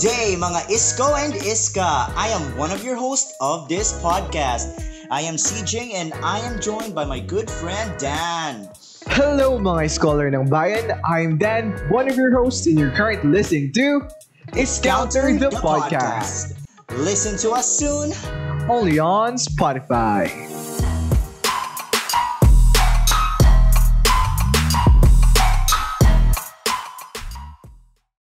day, mga Isko and Iska. I am one of your hosts of this podcast. I am CJ and I am joined by my good friend Dan. Hello mga scholar ng bayan, I'm Dan, one of your hosts and you're currently listening to Iscounter the, podcast. Listen to us soon. Only on Spotify.